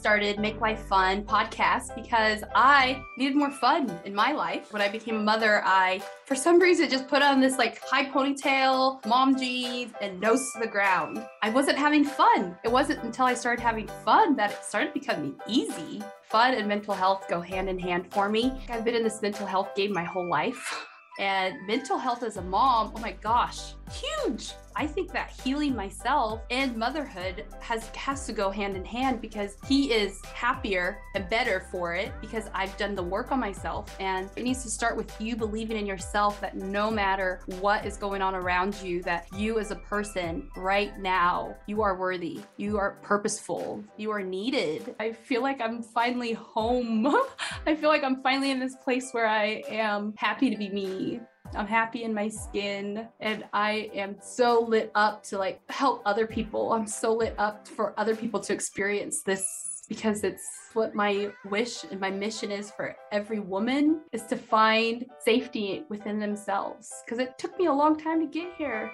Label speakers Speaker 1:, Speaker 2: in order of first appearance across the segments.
Speaker 1: started Make Life Fun podcast because I needed more fun in my life. When I became a mother, I, for some reason, just put on this like high ponytail, mom jeans, and nose to the ground. I wasn't having fun. It wasn't until I started having fun that it started becoming easy. Fun and mental health go hand in hand for me. I've been in this mental health game my whole life. And mental health as a mom, oh my gosh, huge. I think that healing myself and motherhood has has to go hand in hand because he is happier and better for it because I've done the work on myself. And it needs to start with you believing in yourself that no matter what is going on around you that you as a person right now you are worthy. You are purposeful. You are needed. I feel like I'm finally home. I feel like I'm finally in this place where I am happy to be me I'm happy in my skin and I am so lit up to like help other people. I'm so lit up for other people to experience this because it's what my wish and my mission is for every woman is to find safety within themselves because it took me a long time to get here.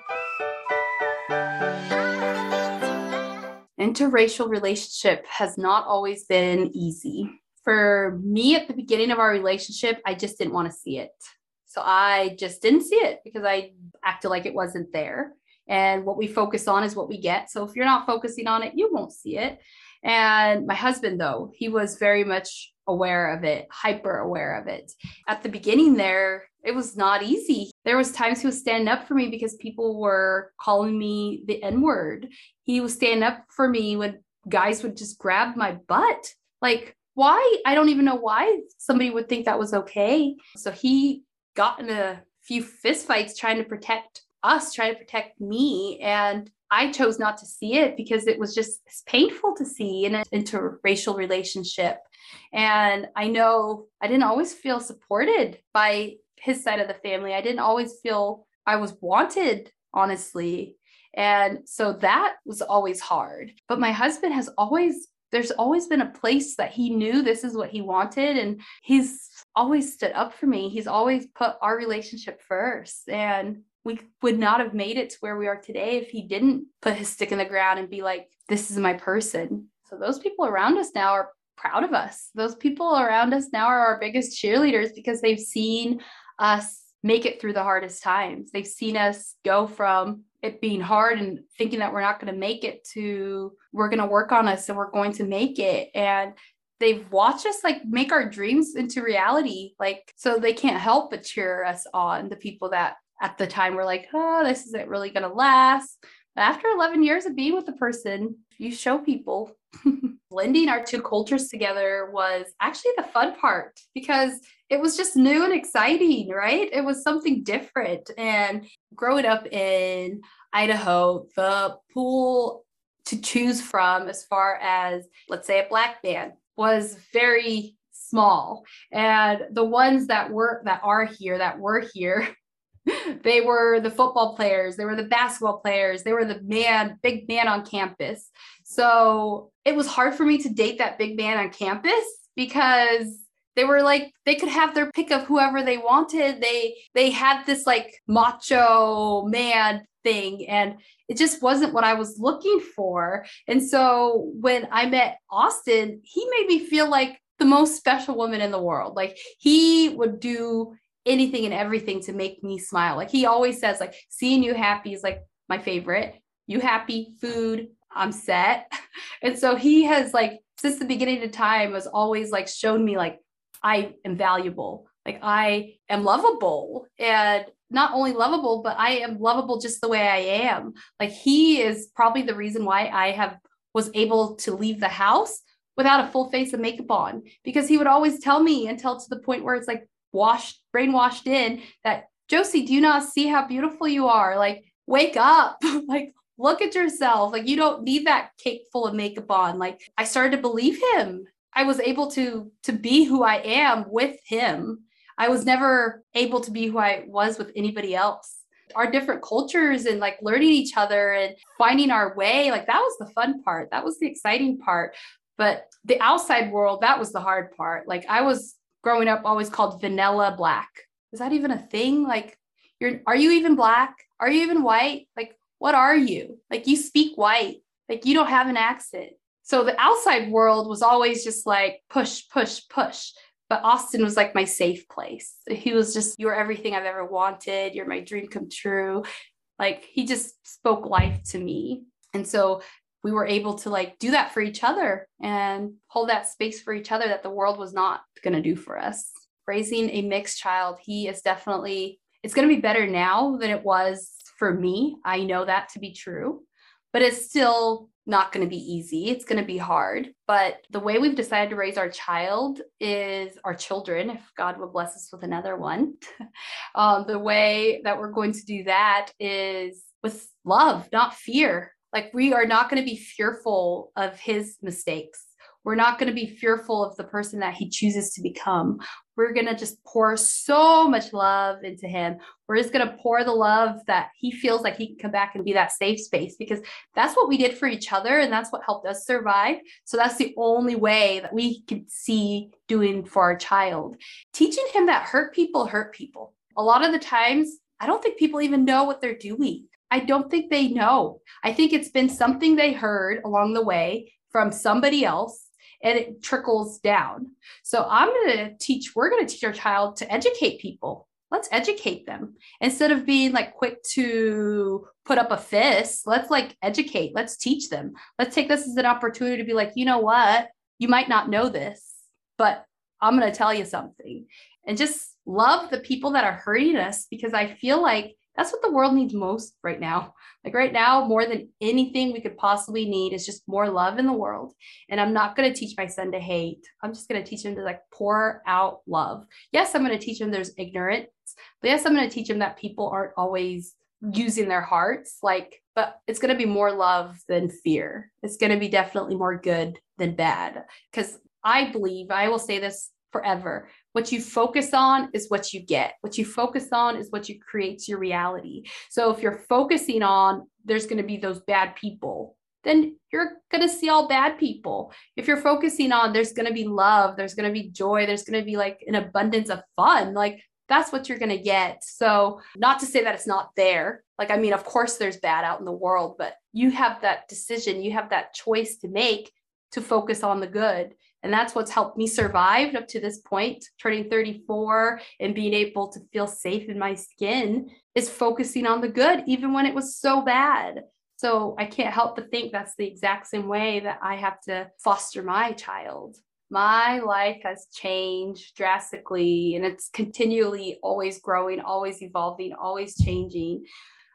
Speaker 1: Interracial relationship has not always been easy. For me at the beginning of our relationship, I just didn't want to see it. So I just didn't see it because I acted like it wasn't there. And what we focus on is what we get. So if you're not focusing on it, you won't see it. And my husband, though, he was very much aware of it, hyper aware of it. At the beginning there, it was not easy. There was times he was standing up for me because people were calling me the N-word. He was standing up for me when guys would just grab my butt. Like, why? I don't even know why somebody would think that was okay. So he got in a few fistfights trying to protect us, trying to protect me. And I chose not to see it because it was just painful to see in an interracial relationship. And I know I didn't always feel supported by his side of the family. I didn't always feel I was wanted, honestly. And so that was always hard. But my husband has always, there's always been a place that he knew this is what he wanted. And he's always stood up for me. He's always put our relationship first. And we would not have made it to where we are today if he didn't put his stick in the ground and be like, this is my person. So those people around us now are proud of us. Those people around us now are our biggest cheerleaders because they've seen us make it through the hardest times. They've seen us go from it being hard and thinking that we're not going to make it to we're going to work on us and we're going to make it. And they've watched us like make our dreams into reality like so they can't help but cheer us on the people that at the time were like oh this isn't really going to last. But after 11 years of being with the person you show people. Blending our two cultures together was actually the fun part because it was just new and exciting right? It was something different. And growing up in idaho the pool to choose from as far as let's say a black man was very small. And the ones that were that are here that were here they were the football players they were the basketball players they were the man big man on campus. So it was hard for me to date that big man on campus because they were like they could have their pick of whoever they wanted they they had this like macho man thing and it just wasn't what I was looking for. And so when I met Austin, he made me feel like the most special woman in the world. Like he would do anything and everything to make me smile. Like he always says like seeing you happy is like my favorite. You happy, food, I'm set. And so he has like since the beginning of time has always like shown me like I am valuable. Like I am lovable and not only lovable, but I am lovable just the way I am. Like he is probably the reason why I have was able to leave the house without a full face of makeup on because he would always tell me until to the point where it's like washed brainwashed in that Jocey, do you not see how beautiful you are? Like wake up. like look at yourself. Like you don't need that cake full of makeup on. Like I started to believe him. I was able to to be who I am with him I was never able to be who I was with anybody else. Our different cultures and like learning each other and finding our way, like that was the fun part. That was the exciting part. But the outside world, that was the hard part. Like I was growing up always called vanilla black. Is that even a thing? Like you're are you even black? Are you even white? Like what are you? Like you speak white. Like you don't have an accent. So the outside world was always just like push, push, push. But Austin was like my safe place. He was just, you're everything I've ever wanted. You're my dream come true. Like he just spoke life to me. And so we were able to like do that for each other and hold that space for each other that the world was not going to do for us. Raising a mixed child, he is definitely, it's going to be better now than it was for me. I know that to be true, but it's still not going to be easy. It's going to be hard. But the way we've decided to raise our child is our children, if God will bless us with another one. um, the way that we're going to do that is with love, not fear. Like we are not going to be fearful of his mistakes. We're not going to be fearful of the person that he chooses to become. We're going to just pour so much love into him. We're just going to pour the love that he feels like he can come back and be that safe space because that's what we did for each other and that's what helped us survive. So that's the only way that we can see doing for our child. Teaching him that hurt people hurt people. A lot of the times, I don't think people even know what they're doing. I don't think they know. I think it's been something they heard along the way from somebody else and it trickles down. So I'm going to teach, we're going to teach our child to educate people. Let's educate them instead of being like quick to put up a fist. Let's like educate, let's teach them. Let's take this as an opportunity to be like, you know what? You might not know this, but I'm going to tell you something and just love the people that are hurting us because I feel like that's what the world needs most right now. Like right now, more than anything we could possibly need is just more love in the world. And I'm not going to teach my son to hate. I'm just going to teach him to like pour out love. Yes, I'm going to teach him there's ignorance, but yes, I'm going to teach him that people aren't always using their hearts. Like, but it's going to be more love than fear. It's going to be definitely more good than bad. Because I believe, I will say this forever. What you focus on is what you get. What you focus on is what you creates your reality. So if you're focusing on there's going to be those bad people, then you're going to see all bad people. If you're focusing on there's going to be love, there's going to be joy, there's going to be like an abundance of fun, like that's what you're going to get. So, not to say that it's not there. Like, I mean, of course, there's bad out in the world, but you have that decision, you have that choice to make to focus on the good. And that's what's helped me survive up to this point, turning 34 and being able to feel safe in my skin is focusing on the good, even when it was so bad. So I can't help but think that's the exact same way that I have to foster my child. My life has changed drastically and it's continually always growing, always evolving, always changing.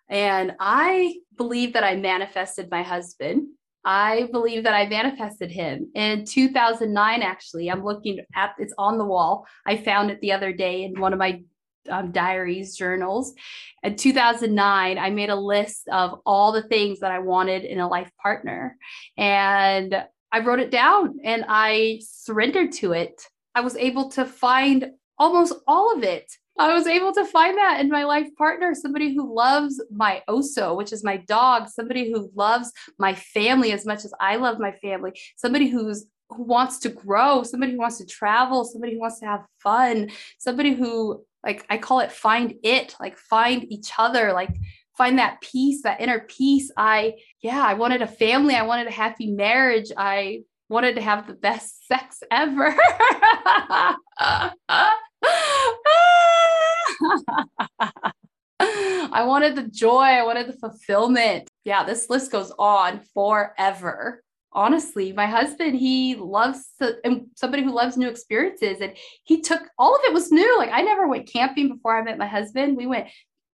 Speaker 1: And I believe that I manifested my husband I believe that I manifested him in 2009. Actually, I'm looking at it's on the wall. I found it the other day in one of my um, diaries, journals. In 2009, I made a list of all the things that I wanted in a life partner, and I wrote it down and I surrendered to it. I was able to find almost all of it I was able to find that in my life partner, somebody who loves my oso, which is my dog, somebody who loves my family as much as I love my family, somebody who's who wants to grow, somebody who wants to travel, somebody who wants to have fun, somebody who like I call it find it, like find each other, like find that peace, that inner peace. I yeah, I wanted a family, I wanted a happy marriage. I wanted to have the best sex ever. I wanted the joy, I wanted the fulfillment. Yeah, this list goes on forever. Honestly, my husband, he loves to, and somebody who loves new experiences. And he took all of it was new. Like I never went camping before I met my husband. We went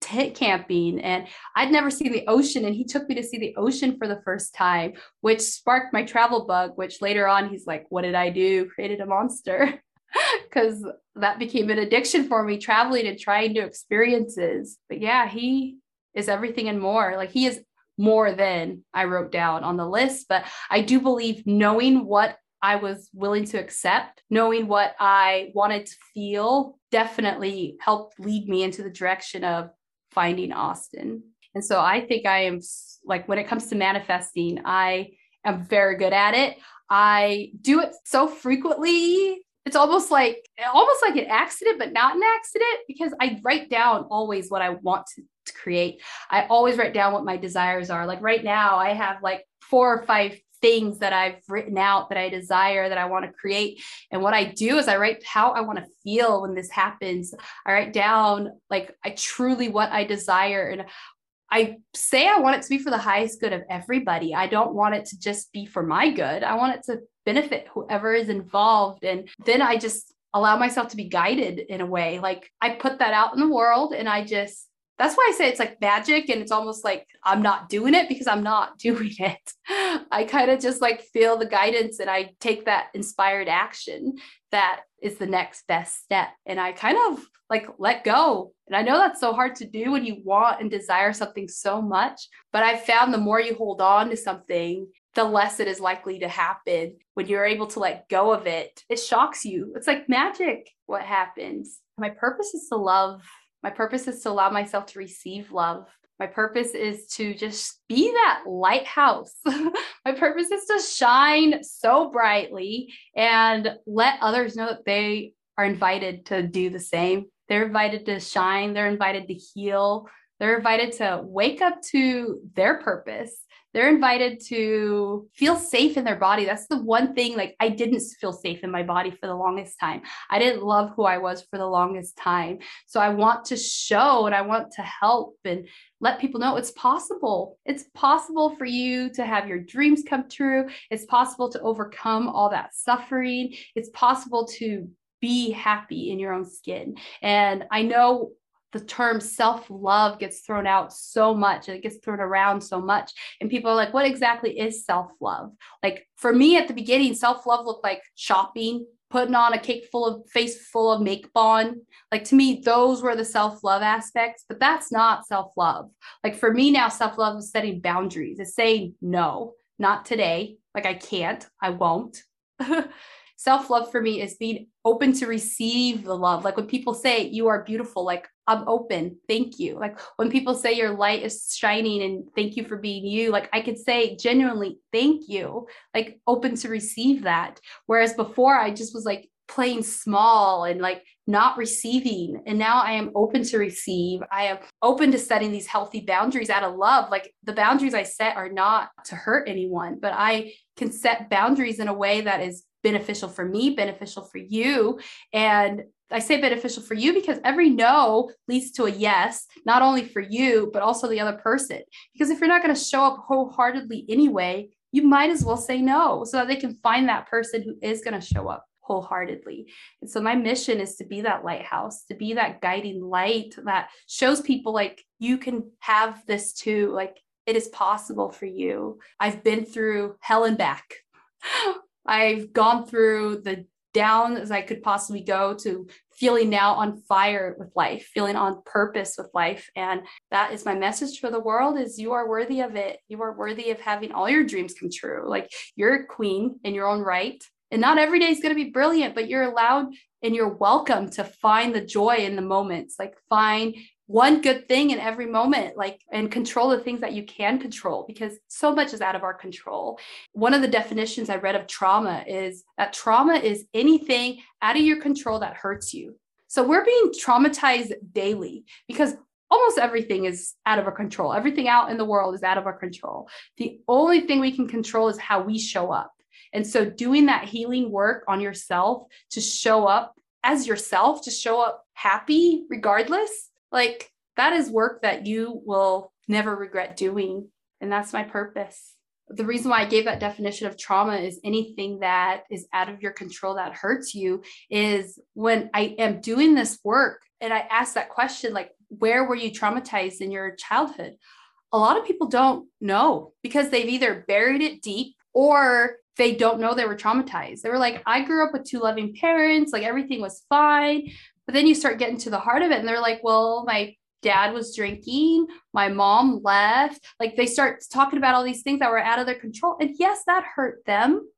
Speaker 1: tent camping and I'd never seen the ocean and he took me to see the ocean for the first time which sparked my travel bug which later on he's like what did I do created a monster because that became an addiction for me traveling and trying new experiences but yeah he is everything and more like he is more than I wrote down on the list but I do believe knowing what I was willing to accept, knowing what I wanted to feel, definitely helped lead me into the direction of finding Austin. And so I think I am like when it comes to manifesting, I am very good at it. I do it so frequently. It's almost like almost like an accident, but not an accident because I write down always what I want to, to create. I always write down what my desires are. Like right now, I have like four or five things that I've written out that I desire, that I want to create. And what I do is I write how I want to feel when this happens. I write down like I truly what I desire. And I say I want it to be for the highest good of everybody. I don't want it to just be for my good. I want it to benefit whoever is involved. And then I just allow myself to be guided in a way. Like I put that out in the world and I just that's why I say it's like magic and it's almost like I'm not doing it because I'm not doing it. I kind of just like feel the guidance and I take that inspired action that is the next best step. And I kind of like let go. And I know that's so hard to do when you want and desire something so much, but I've found the more you hold on to something, the less it is likely to happen. When you're able to let go of it, it shocks you. It's like magic what happens. My purpose is to love my purpose is to allow myself to receive love. My purpose is to just be that lighthouse. My purpose is to shine so brightly and let others know that they are invited to do the same. They're invited to shine, they're invited to heal, they're invited to wake up to their purpose they're invited to feel safe in their body. That's the one thing, like, I didn't feel safe in my body for the longest time. I didn't love who I was for the longest time. So I want to show and I want to help and let people know it's possible. It's possible for you to have your dreams come true. It's possible to overcome all that suffering. It's possible to be happy in your own skin. And I know the term self love gets thrown out so much and it gets thrown around so much. And people are like, what exactly is self love? Like for me at the beginning, self love looked like shopping, putting on a cake full of face full of make on. Like to me, those were the self love aspects, but that's not self love. Like for me now, self love is setting boundaries, it's saying no, not today. Like I can't, I won't. self love for me is being open to receive the love. Like when people say you are beautiful, like I'm open. Thank you. Like when people say your light is shining and thank you for being you, like I could say genuinely, thank you, like open to receive that. Whereas before I just was like playing small and like not receiving. And now I am open to receive. I am open to setting these healthy boundaries out of love. Like the boundaries I set are not to hurt anyone, but I can set boundaries in a way that is beneficial for me, beneficial for you. And I say beneficial for you because every no leads to a yes, not only for you, but also the other person. Because if you're not going to show up wholeheartedly anyway, you might as well say no so that they can find that person who is going to show up wholeheartedly. And so my mission is to be that lighthouse, to be that guiding light that shows people like you can have this too. Like it is possible for you. I've been through hell and back. I've gone through the down as I could possibly go to feeling now on fire with life, feeling on purpose with life. And that is my message for the world is you are worthy of it. You are worthy of having all your dreams come true. Like you're a queen in your own right. And not every day is going to be brilliant, but you're allowed and you're welcome to find the joy in the moments. Like find one good thing in every moment like and control the things that you can control because so much is out of our control. One of the definitions i read of trauma is that trauma is anything out of your control that hurts you. So we're being traumatized daily because almost everything is out of our control. Everything out in the world is out of our control. The only thing we can control is how we show up. And so doing that healing work on yourself to show up as yourself to show up happy regardless like that is work that you will never regret doing. And that's my purpose. The reason why I gave that definition of trauma is anything that is out of your control that hurts you is when I am doing this work and I ask that question, like, where were you traumatized in your childhood? A lot of people don't know because they've either buried it deep or they don't know they were traumatized. They were like, I grew up with two loving parents, like everything was fine. But then you start getting to the heart of it, and they're like, well, my dad was drinking, my mom left. Like they start talking about all these things that were out of their control. And yes, that hurt them.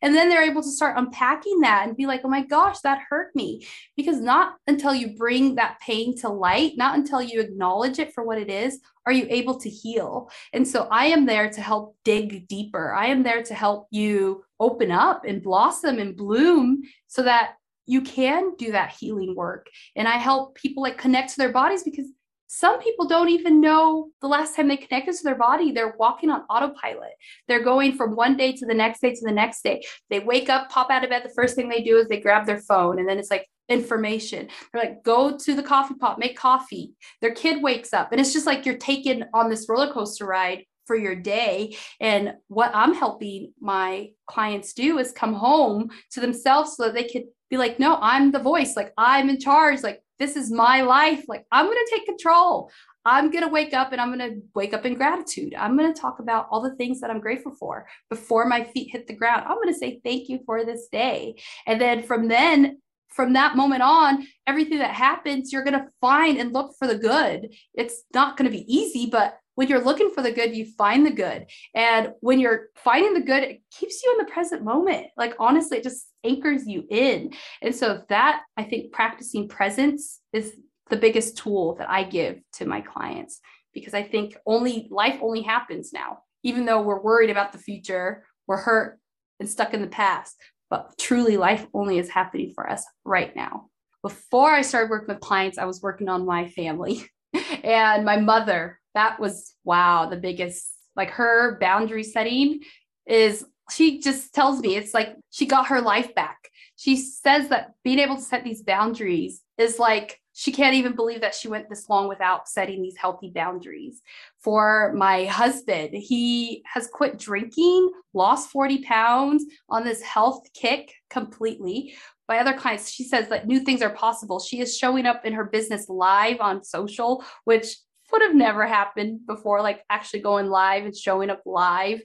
Speaker 1: And then they're able to start unpacking that and be like, oh my gosh, that hurt me. Because not until you bring that pain to light, not until you acknowledge it for what it is, are you able to heal. And so I am there to help dig deeper. I am there to help you open up and blossom and bloom so that you can do that healing work. And I help people like connect to their bodies because some people don't even know the last time they connected to their body. They're walking on autopilot. They're going from one day to the next day to the next day. They wake up, pop out of bed. The first thing they do is they grab their phone, and then it's like information. They're like, go to the coffee pot, make coffee. Their kid wakes up, and it's just like you're taken on this roller coaster ride for your day. And what I'm helping my clients do is come home to themselves so that they could be like, no, I'm the voice. Like, I'm in charge. Like, this is my life. Like, I'm going to take control. I'm going to wake up and I'm going to wake up in gratitude. I'm going to talk about all the things that I'm grateful for before my feet hit the ground. I'm going to say thank you for this day. And then from then, from that moment on, everything that happens, you're going to find and look for the good. It's not going to be easy, but when you're looking for the good, you find the good. And when you're finding the good, it keeps you in the present moment. Like, honestly, it just anchors you in. And so, that I think practicing presence is the biggest tool that I give to my clients because I think only life only happens now. Even though we're worried about the future, we're hurt and stuck in the past, but truly life only is happening for us right now. Before I started working with clients, I was working on my family. and my mother that was wow the biggest like her boundary setting is she just tells me it's like she got her life back she says that being able to set these boundaries is like she can't even believe that she went this long without setting these healthy boundaries. For my husband, he has quit drinking, lost 40 pounds on this health kick completely. By other clients, she says that new things are possible. She is showing up in her business live on social, which would have never happened before, like actually going live and showing up live.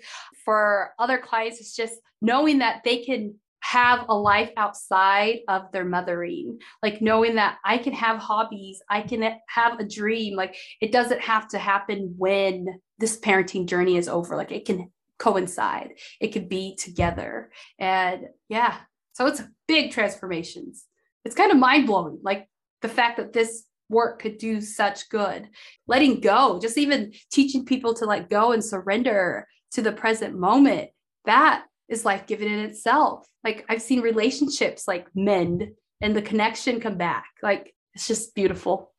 Speaker 1: For other clients, it's just knowing that they can have a life outside of their mothering, like knowing that I can have hobbies, I can have a dream. Like it doesn't have to happen when this parenting journey is over. Like it can coincide, it could be together. And yeah, so it's big transformations. It's kind of mind blowing, like the fact that this work could do such good. Letting go, just even teaching people to let go and surrender to the present moment, that is life giving in itself. Like I've seen relationships like mend and the connection come back. Like it's just beautiful.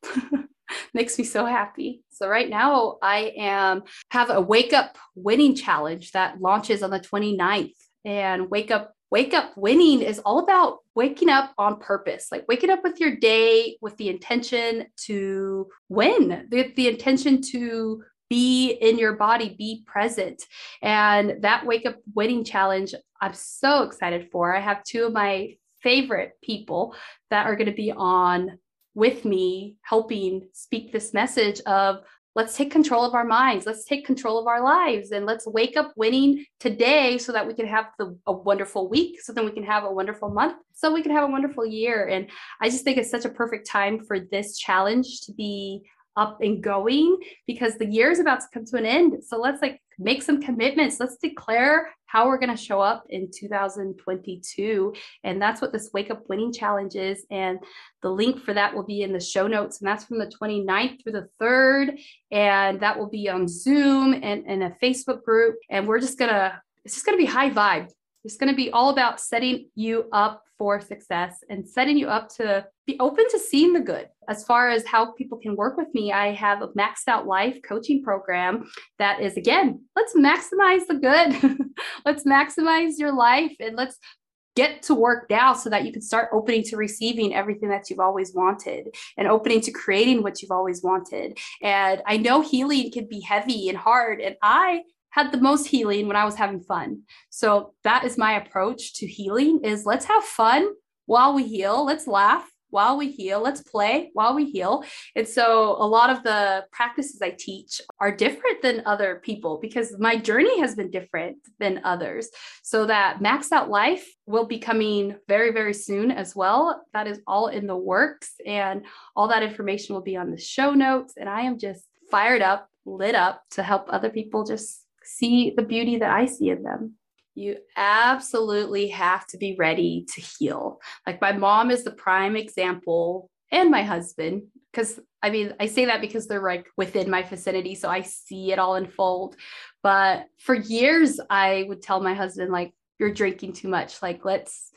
Speaker 1: Makes me so happy. So right now I am have a wake up winning challenge that launches on the 29th and wake up wake up winning is all about waking up on purpose, like waking up with your day with the intention to win, the, the intention to be in your body, be present. And that wake up winning challenge, I'm so excited for. I have two of my favorite people that are going to be on with me helping speak this message of let's take control of our minds. Let's take control of our lives. And let's wake up winning today so that we can have the, a wonderful week so then we can have a wonderful month so we can have a wonderful year. And i just think it's such a perfect time for this challenge to be up and going because the year is about to come to an end. So let's like make some commitments let's declare how we're going to show up in 2022. And that's what this Wake Up Winning Challenge is. And the link for that will be in the show notes. And that's from the 29th through the 3rd. And that will be on Zoom and, and a Facebook group. And we're just going to, it's just going to be high vibe. It's going to be all about setting you up for success and setting you up to be open to seeing the good. As far as how people can work with me, I have a maxed out life coaching program that is, again, let's maximize the good. let's maximize your life and let's get to work now so that you can start opening to receiving everything that you've always wanted and opening to creating what you've always wanted. And I know healing can be heavy and hard. And I had the most healing when I was having fun. So that is my approach to healing is let's have fun while we heal. Let's laugh while we heal. Let's play while we heal. And so a lot of the practices I teach are different than other people because my journey has been different than others. So that Max out life will be coming very, very soon as well. That is all in the works and all that information will be on the show notes. And I am just fired up, lit up to help other people just see the beauty that I see in them. You absolutely have to be ready to heal. Like my mom is the prime example, and my husband, because I mean, I say that because they're like within my vicinity, so I see it all unfold. But for years, I would tell my husband, like, you're drinking too much. Like, let's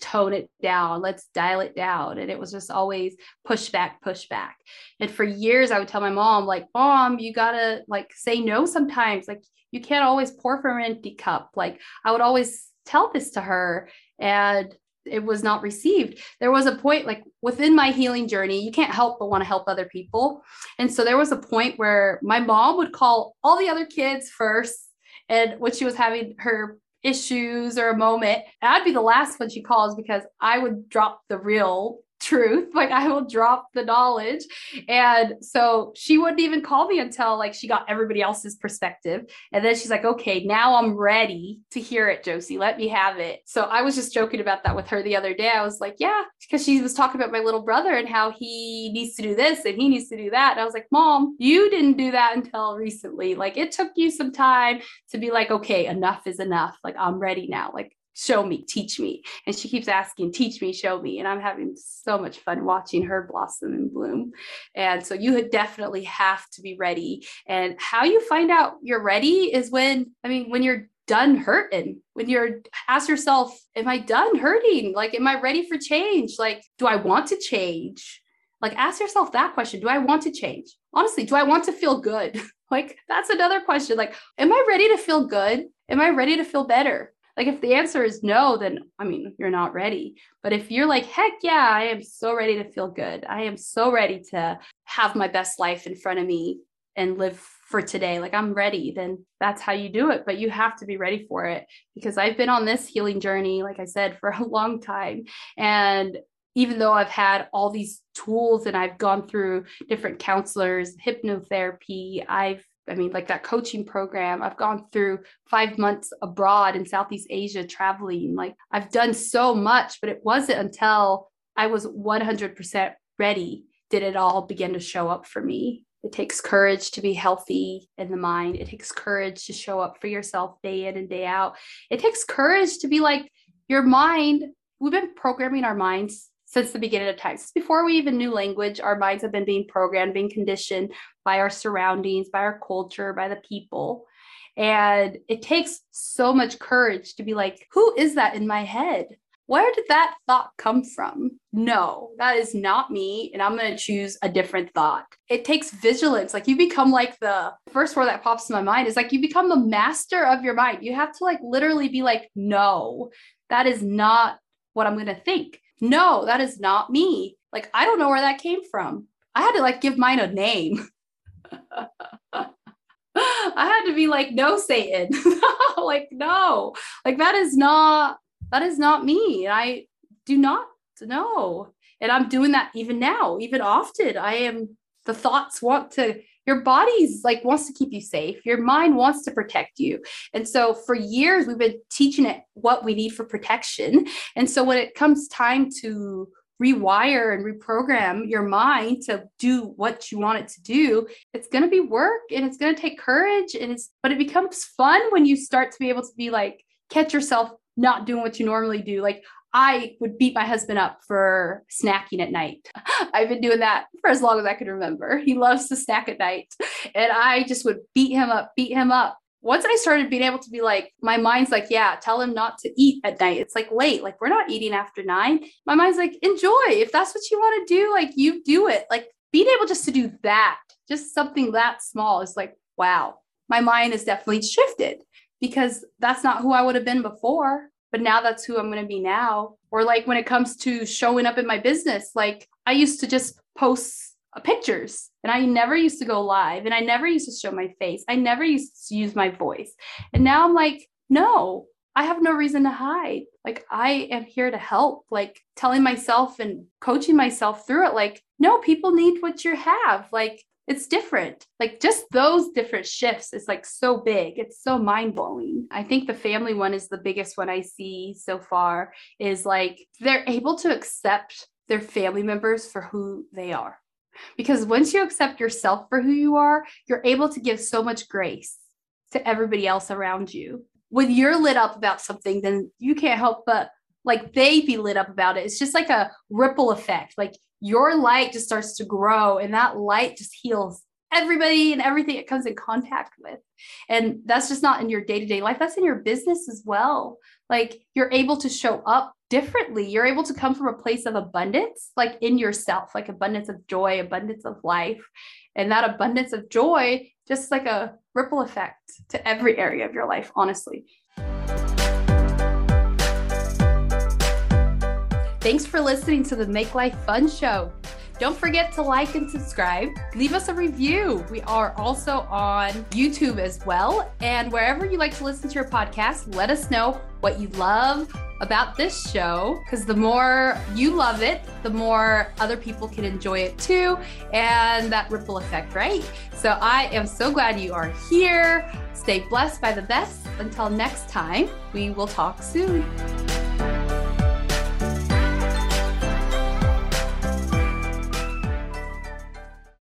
Speaker 1: tone it down. Let's dial it down. And it was just always push back, push back. And for years, I would tell my mom, like, Mom, you gotta like say no sometimes. Like, you can't always pour from an empty cup. Like, I would always tell this to her. And it was not received. There was a point like within my healing journey, you can't help but want to help other people. And so there was a point where my mom would call all the other kids first. And when she was having her issues or a moment, I'd be the last one she calls because I would drop the real truth. Like I will drop the knowledge. And so she wouldn't even call me until like she got everybody else's perspective. And then she's like, okay, now I'm ready to hear it, Jocey. Let me have it. So I was just joking about that with her the other day. I was like, yeah, because she was talking about my little brother and how he needs to do this and he needs to do that. And I was like, mom, you didn't do that until recently. Like it took you some time to be like, okay, enough is enough. Like I'm ready now. Like show me, teach me. And she keeps asking, teach me, show me. And I'm having so much fun watching her blossom and bloom. And so you definitely have to be ready. And how you find out you're ready is when, I mean, when you're done hurting, when you're ask yourself, am I done hurting? Like, am I ready for change? Like, do I want to change? Like, ask yourself that question. Do I want to change? Honestly, do I want to feel good? like, that's another question. Like, am I ready to feel good? Am I ready to feel better? Like if the answer is no, then I mean, you're not ready. But if you're like, heck yeah, I am so ready to feel good. I am so ready to have my best life in front of me and live for today. Like I'm ready, then that's how you do it. But you have to be ready for it because I've been on this healing journey, like I said, for a long time. And even though I've had all these tools and I've gone through different counselors, hypnotherapy, I've I mean, like that coaching program. I've gone through five months abroad in Southeast Asia traveling. Like I've done so much, but it wasn't until I was 100% ready did it all begin to show up for me. It takes courage to be healthy in the mind. It takes courage to show up for yourself day in and day out. It takes courage to be like your mind. We've been programming our minds since the beginning of time. Since before we even knew language, our minds have been being programmed, being conditioned by our surroundings, by our culture, by the people. And it takes so much courage to be like, who is that in my head? Where did that thought come from? No, that is not me. And I'm going to choose a different thought. It takes vigilance. Like you become like the first word that pops in my mind is like you become the master of your mind. You have to like literally be like, no, that is not what I'm going to think no, that is not me. Like, I don't know where that came from. I had to like give mine a name. I had to be like, no, Satan. like, no, like that is not, that is not me. And I do not know. And I'm doing that even now, even often. I am, the thoughts want to your body's like wants to keep you safe. Your mind wants to protect you. And so for years we've been teaching it what we need for protection. And so when it comes time to rewire and reprogram your mind to do what you want it to do it's going to be work and it's going to take courage and it's but it becomes fun when you start to be able to be like catch yourself not doing what you normally do. Like I would beat my husband up for snacking at night. I've been doing that for as long as I can remember. He loves to snack at night. And I just would beat him up, beat him up. Once I started being able to be like, my mind's like, yeah, tell him not to eat at night. It's like late, like we're not eating after nine. My mind's like, enjoy. If that's what you want to do, like you do it. Like being able just to do that, just something that small is like, wow, my mind has definitely shifted because that's not who I would have been before but now that's who I'm going to be now. Or like when it comes to showing up in my business, like I used to just post uh, pictures and I never used to go live and I never used to show my face. I never used to use my voice. And now I'm like, no, I have no reason to hide. Like I am here to help, like telling myself and coaching myself through it. Like, no, people need what you have. Like it's different. Like just those different shifts is like so big. It's so mind blowing. I think the family one is the biggest one I see so far is like they're able to accept their family members for who they are. Because once you accept yourself for who you are, you're able to give so much grace to everybody else around you. When you're lit up about something, then you can't help but like they be lit up about it. It's just like a ripple effect. Like your light just starts to grow and that light just heals everybody and everything it comes in contact with. And that's just not in your day to day life, that's in your business as well. Like you're able to show up differently. You're able to come from a place of abundance, like in yourself, like abundance of joy, abundance of life. And that abundance of joy, just like a ripple effect to every area of your life, honestly. Thanks for listening to the Make Life Fun Show. Don't forget to like and subscribe. Leave us a review. We are also on YouTube as well. And wherever you like to listen to your podcast, let us know what you love about this show because the more you love it, the more other people can enjoy it too. And that ripple effect, right? So I am so glad you are here. Stay blessed by the best. Until next time, we will talk soon.